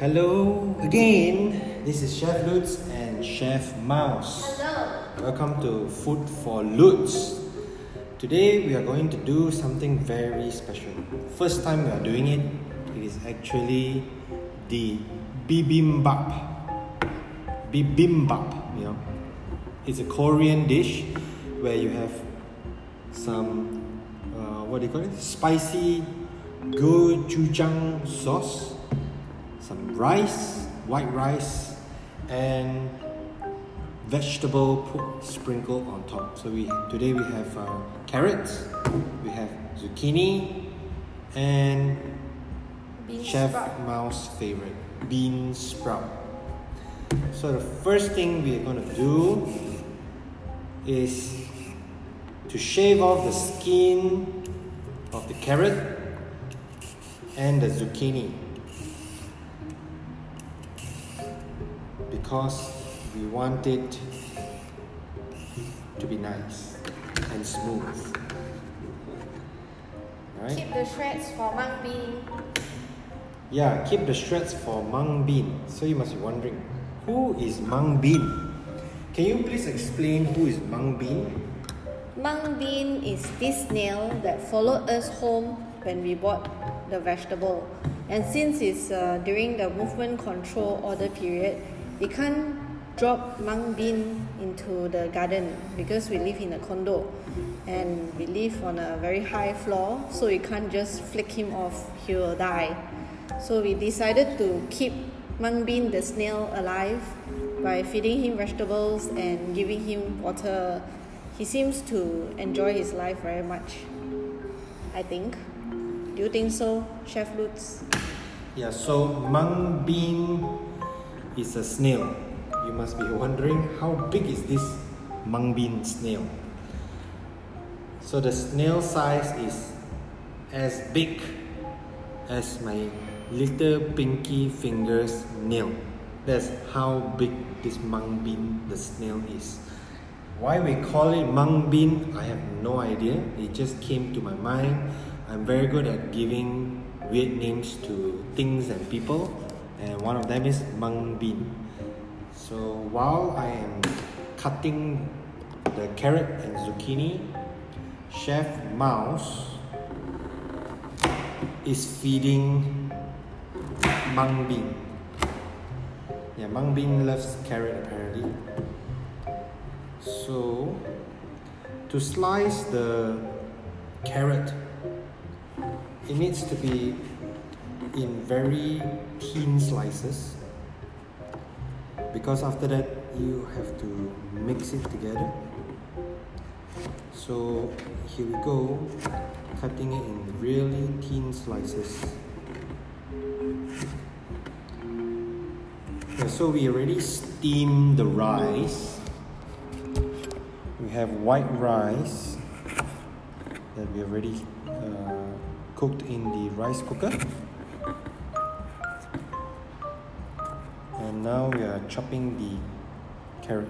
Hello again. This is Chef Lutz and Chef Mouse. Hello. Welcome to Food for Lutz. Today we are going to do something very special. First time we are doing it. It is actually the bibimbap. Bibimbap, you know. It's a Korean dish where you have some uh, what do you call it? Spicy gochujang sauce, rice, white rice, and vegetable sprinkle on top. So we today we have uh, carrots, we have zucchini, and Bean Chef sprout. Mouse favorite bean sprout. So the first thing we are going to do is to shave off the skin of the carrot and the zucchini because we want it to be nice and smooth. Alright? Keep the shreds for mung bean. Yeah, keep the shreds for mung bean. So you must be wondering, who is mung bean? Can you please explain who is mung bean? Mung bean is this snail that followed us home when we bought the vegetable. And since it's uh, during the movement control order period, we can't drop mung bean into the garden because we live in a condo and we live on a very high floor, so we can't just flick him off, he will die. So we decided to keep mung bean the snail alive by feeding him vegetables and giving him water. He seems to enjoy his life very much. I think. Do you think so, Chef Lutz? Yeah, so mung bean is a snail. You must be wondering how big is this mung bean snail? So the snail size is as big as my little pinky finger's nail. That's how big this mung bean the snail is. Why we call it mung bean, I have no idea. It just came to my mind. I'm very good at giving weird names to things and people, and one of them is mung bean. So while I am cutting the carrot and zucchini, Chef Mouse is feeding mung bean. Yeah, mung bean loves carrot apparently. So, to slice the carrot, it needs to be in very thin slices because after that you have to mix it together. So, here we go, cutting it in really thin slices. Okay, so we already steamed the rice. We have white rice that we already uh, cooked in the rice cooker. Now we are chopping the carrot.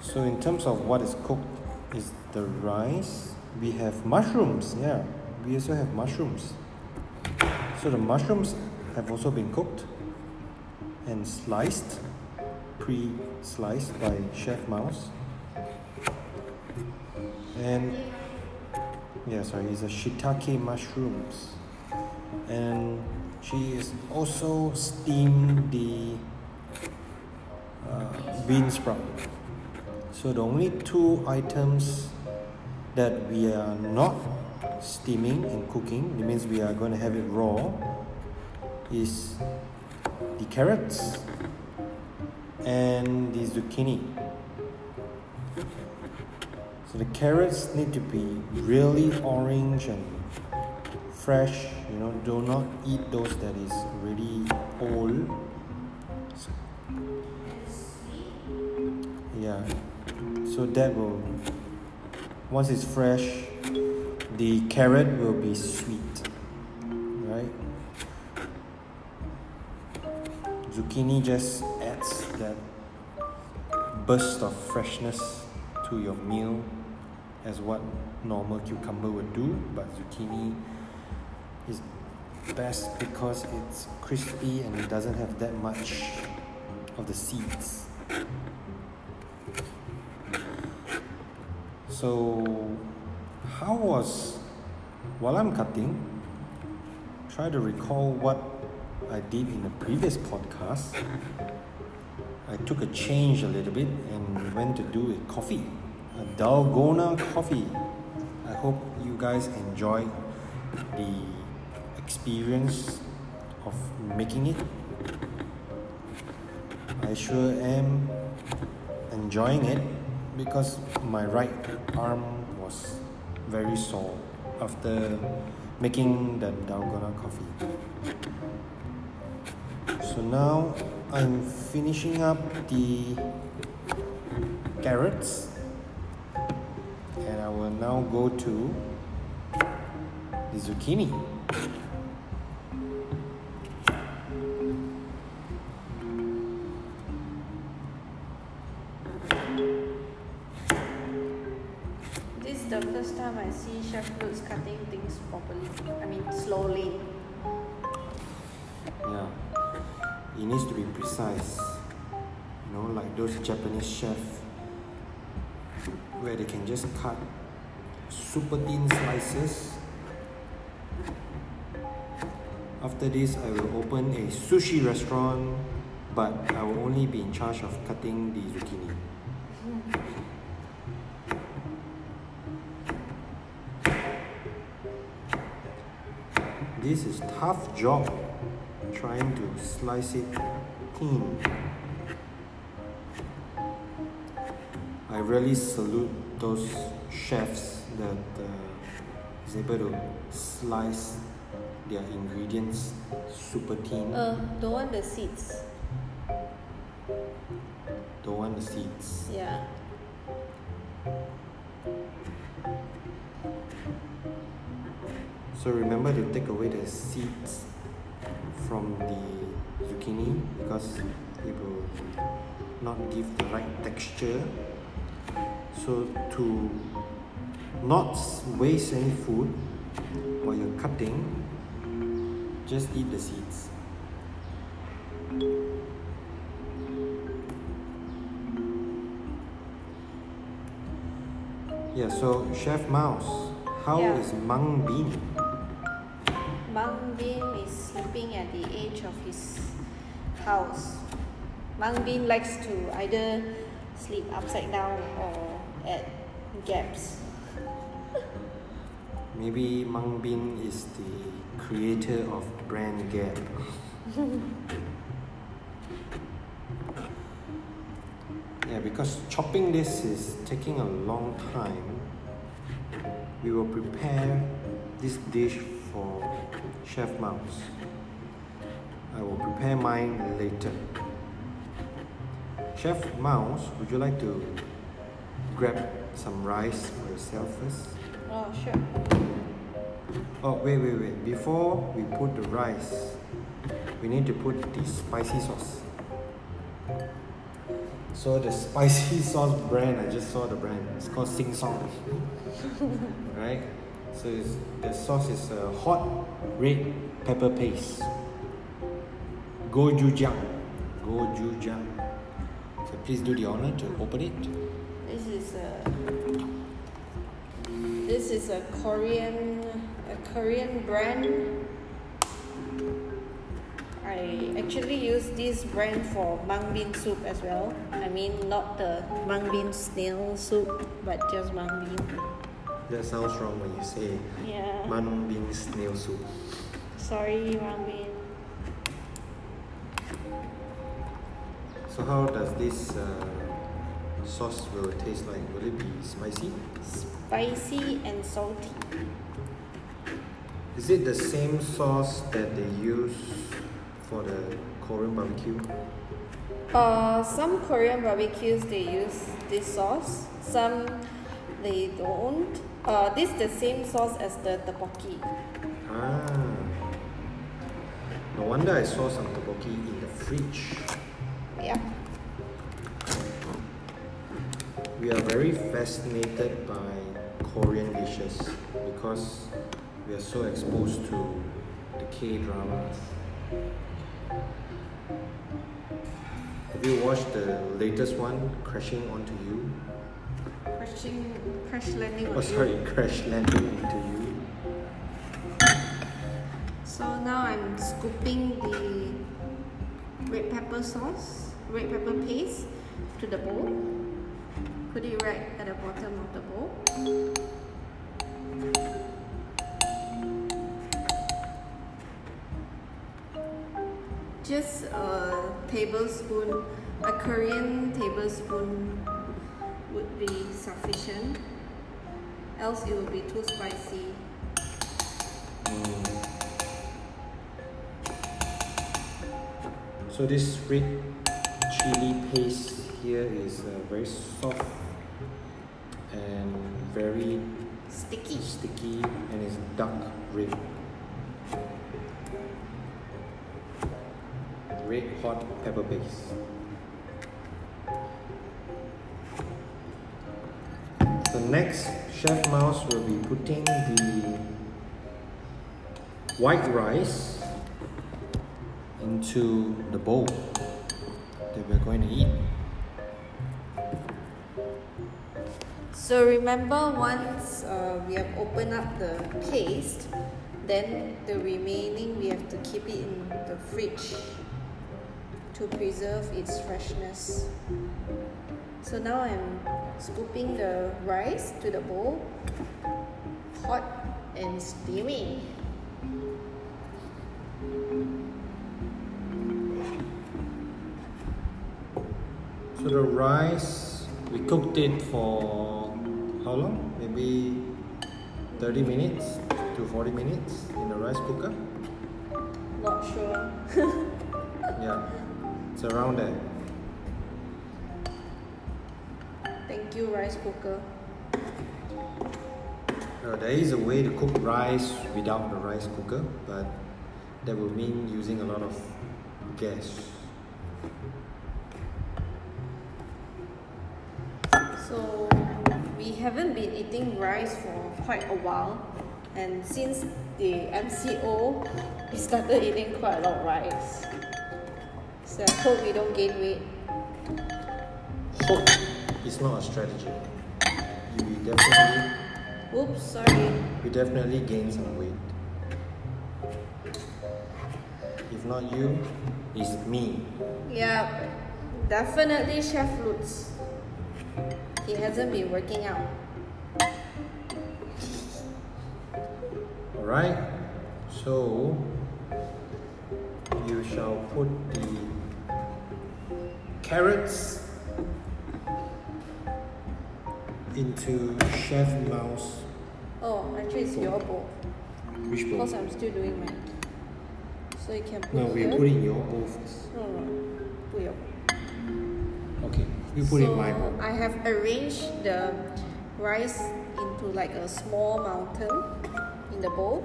So in terms of what is cooked is the rice. We have mushrooms, yeah. We also have mushrooms. So the mushrooms have also been cooked and sliced, pre-sliced by Chef Mouse. And yeah, sorry, it's a shiitake mushrooms. And she is also steamed the uh, bean sprout. So the only two items that we are not steaming and cooking, it means we are going to have it raw, is the carrots and the zucchini. So the carrots need to be really orange and fresh. You know, do not eat those that is really old. So- yeah, so that will once it's fresh, the carrot will be sweet, right? Zucchini just adds that burst of freshness to your meal as what normal cucumber would do, but zucchini is best because it's crispy and it doesn't have that much of the seeds. So, how was while I'm cutting? Try to recall what I did in the previous podcast. I took a change a little bit and went to do a coffee, Dalgona coffee. I hope you guys enjoy the experience of making it. I sure am enjoying it because my right arm was very sore after making the Dalgona coffee. So now I'm finishing up the carrots now go to the zucchini. This is the first time I see Chef Lutz cutting things properly. I mean, slowly. Yeah, it needs to be precise. You know, like those Japanese chefs where they can just cut super thin slices. After this, I will open a sushi restaurant, but I will only be in charge of cutting the zucchini. This is tough job trying to slice it thin. I really salute those chefs that uh, is able to slice their ingredients super thin. Uh, don't want the seeds. Don't want the seeds. Yeah. So remember to take away the seeds from the zucchini because it will not give the right texture. So to not waste any food while you're cutting, just eat the seeds. Yeah, so Chef Mouse, how Yeah. is Mung Bean? Mung Bean is sleeping at the edge of his house. Mung Bean likes to either sleep upside down or at gaps. Maybe Mung Bean is the creator of brand Gap. yeah, because chopping this is taking a long time. We will prepare this dish for Chef Mouse. I will prepare mine later. Chef Mouse, would you like to grab some rice for yourself first? Oh, sure. Oh, wait, wait, wait. Before we put the rice, we need to put the spicy sauce. So the spicy sauce brand, I just saw the brand. It's called Sing Song. right? So it's, the sauce is a hot red pepper paste. Gochujang. Gochujang. So please do the honor to open it. This is a Korean a Korean brand. I actually use this brand for mung bean soup as well. I mean not the mung bean snail soup, but just mung bean. That sounds wrong when you say Yeah. mung bean snail soup. Sorry, mung bean. So how does this uh, sauce will taste like? Will it be spicy? Spicy and salty. Is it the same sauce that they use for the Korean barbecue? Uh, some Korean barbecues they use this sauce. Some they don't. Uh, this the same sauce as the tteokbokki. Ah. No wonder I saw some tteokbokki in the fridge. Yeah. We are very fascinated by Korean dishes because we are so exposed to the K dramas. Have you watched the latest one, Crashing Onto You? Crashing, crash landing Oh, you. sorry, Crash Landing Into You. So now I'm scooping the red pepper sauce, red pepper paste to the bowl. Put it right at the bottom of the bowl. Just a tablespoon, a Korean tablespoon would be sufficient. Else it will be too spicy. So this red chili paste here is uh, very soft very Sticky. sticky and it's dark red. Red hot pepper paste. So next, Chef Mouse will be putting the white rice into the bowl that we're going to eat. So remember once uh, we have opened up the paste, then the remaining we have to keep it in the fridge to preserve its freshness. So now I'm scooping the rice to the bowl, hot and steaming. So the rice, we cooked it for how long? Maybe 30 minutes to 40 minutes in the rice cooker. Not sure. Yeah, it's around there. Thank you, rice cooker. Uh, there is a way to cook rice without the rice cooker, but that will mean using a lot of gas. So we haven't been eating rice for quite a while, and since the MCO, we started eating quite a lot of rice. So I hope we don't gain weight. Hope is not a strategy. You will definitely, Oops, sorry. we definitely gain some weight. If not you, it's me. Yeah, definitely Chef Lutz. He hasn't been working out. Alright, so you shall put the carrots into Chef Mouse. Oh, actually it's your bowl. Which bowl? Because I'm still doing mine. So you can put No, we here. put in your bowl first. No, no, put your bowl. Okay, you put so in my bowl. I have arranged the rice into like a small mountain in the bowl,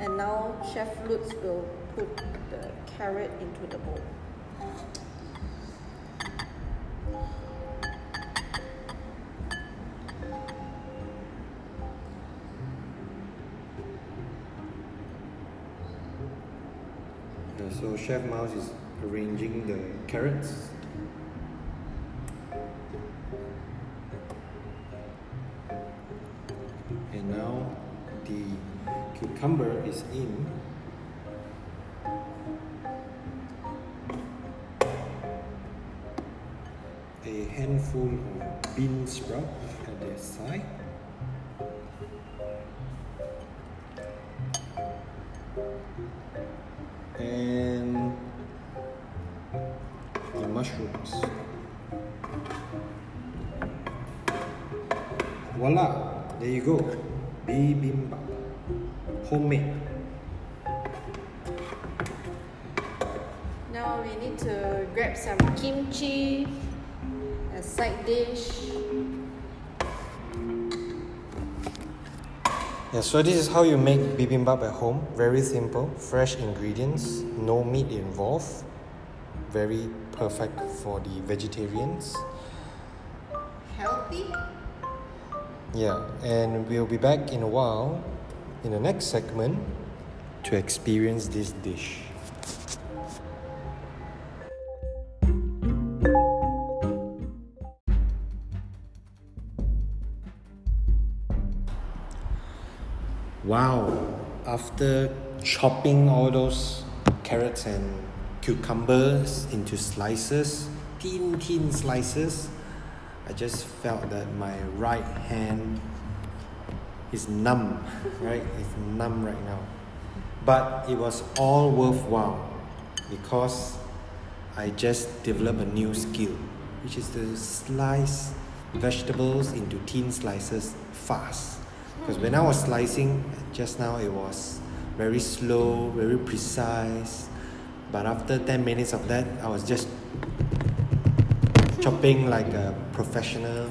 and now Chef Lutz will put the carrot into the bowl. Yeah, so Chef Mouse is arranging the carrots. Handful of bean sprout at their side. and the mushrooms. Voila, there you go. Bibimbap. Homemade. Now we need to grab some kimchi, side dish. Yeah, so this is how you make bibimbap at home. Very simple, fresh ingredients, no meat involved. Very perfect for the vegetarians. Healthy? Yeah, and we'll be back in a while in the next segment to experience this dish. Wow, after chopping all those carrots and cucumbers into slices, thin, thin slices, I just felt that my right hand is numb, right? It's numb right now. But it was all worthwhile because I just developed a new skill, which is to slice vegetables into thin slices fast. Because when I was slicing just now, it was very slow, very precise. But after 10 minutes of that, I was just chopping like a professional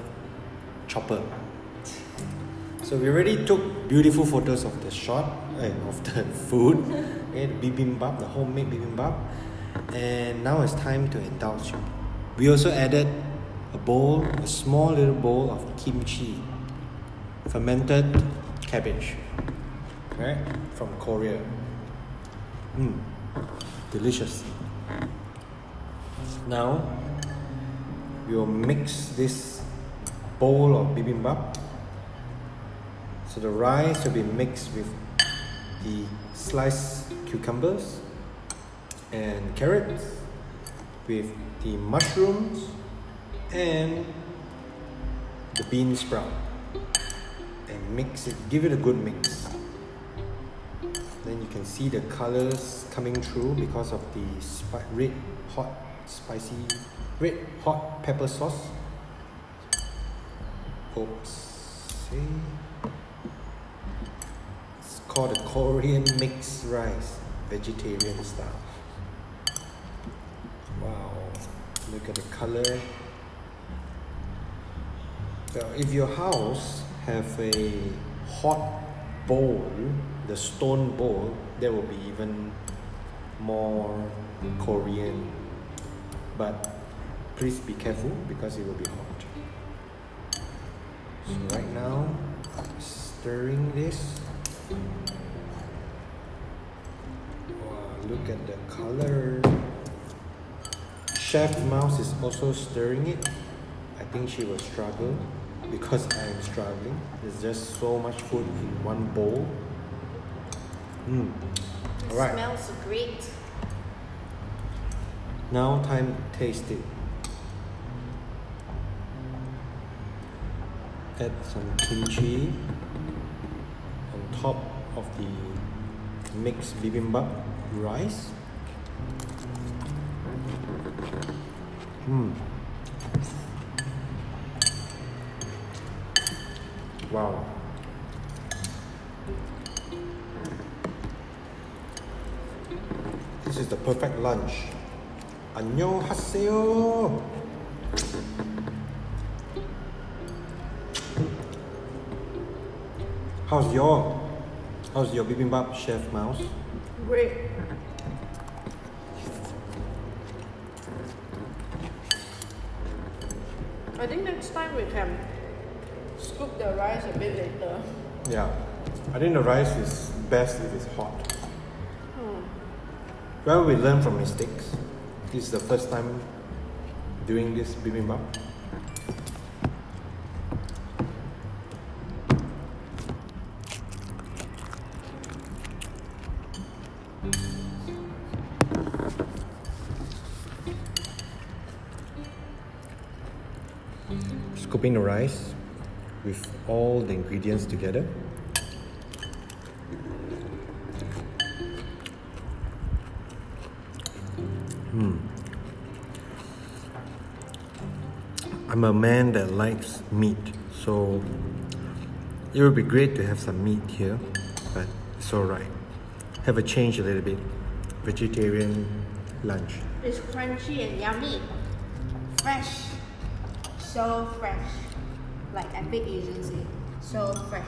chopper. So we already took beautiful photos of the shot, eh, of the food, okay, the bibimbap, the homemade bibimbap. And now it's time to indulge. We also added a bowl, a small little bowl of kimchi, fermented cabbage, right, from Korea. Mm, delicious. Now we will mix this bowl of bibimbap. So the rice will be mixed with the sliced cucumbers and carrots with the mushrooms and the bean sprout and mix it give it a good mix. Then you can see the colors coming through because of the red hot spicy red hot pepper sauce. Oops. See it's called a korean mixed rice vegetarian style. Wow. Look at the color. So if your house have a hot bowl the stone bowl that will be even more korean. But please be careful because it will be hot. So right now stirring this. Wow, look at the color. Chef mouse is also stirring it. I think she will struggle because i am struggling there's just so much food in one bowl mm. It all right smells great. Now time to taste it. Add some kimchi on top of the mixed bibimbap rice. Hmm. Wow. This is the perfect lunch. 안녕하세요. How's your How's your bibimbap, Chef Mouse? Great. I think next time we can scoop the rice a bit later. Yeah. I think the rice is best if it's hot. Hmm. Well, we learn from mistakes. This is the first time doing this bibimbap. Scooping the rice with all the ingredients together. Hmm. I'm a man that likes meat, so it would be great to have some meat here, but it's alright. Have a change a little bit. Vegetarian lunch. It's crunchy and yummy. Fresh. So fresh. Like Epic Agency. So fresh.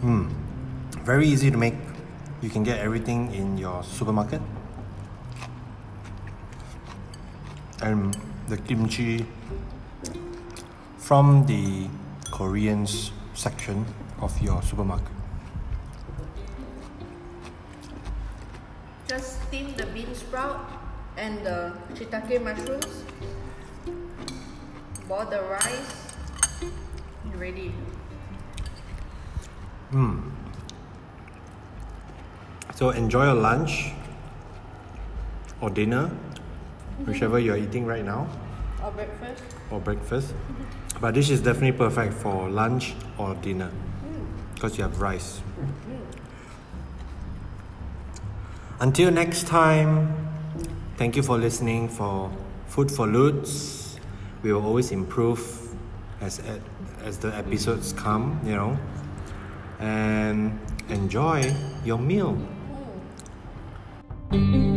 Hmm. Very easy to make. You can get everything in your supermarket. And the kimchi from the Koreans section of your supermarket. And the shiitake mushrooms. Boil the rice. Ready. Hmm. So enjoy your lunch or dinner, whichever you're eating right now, Or breakfast. or breakfast. But this is definitely perfect for lunch or dinner hmm. because you have rice. Until next time, thank you for listening for Food for Lutz. We will always improve as as the episodes come, you know. And enjoy your meal. Mm.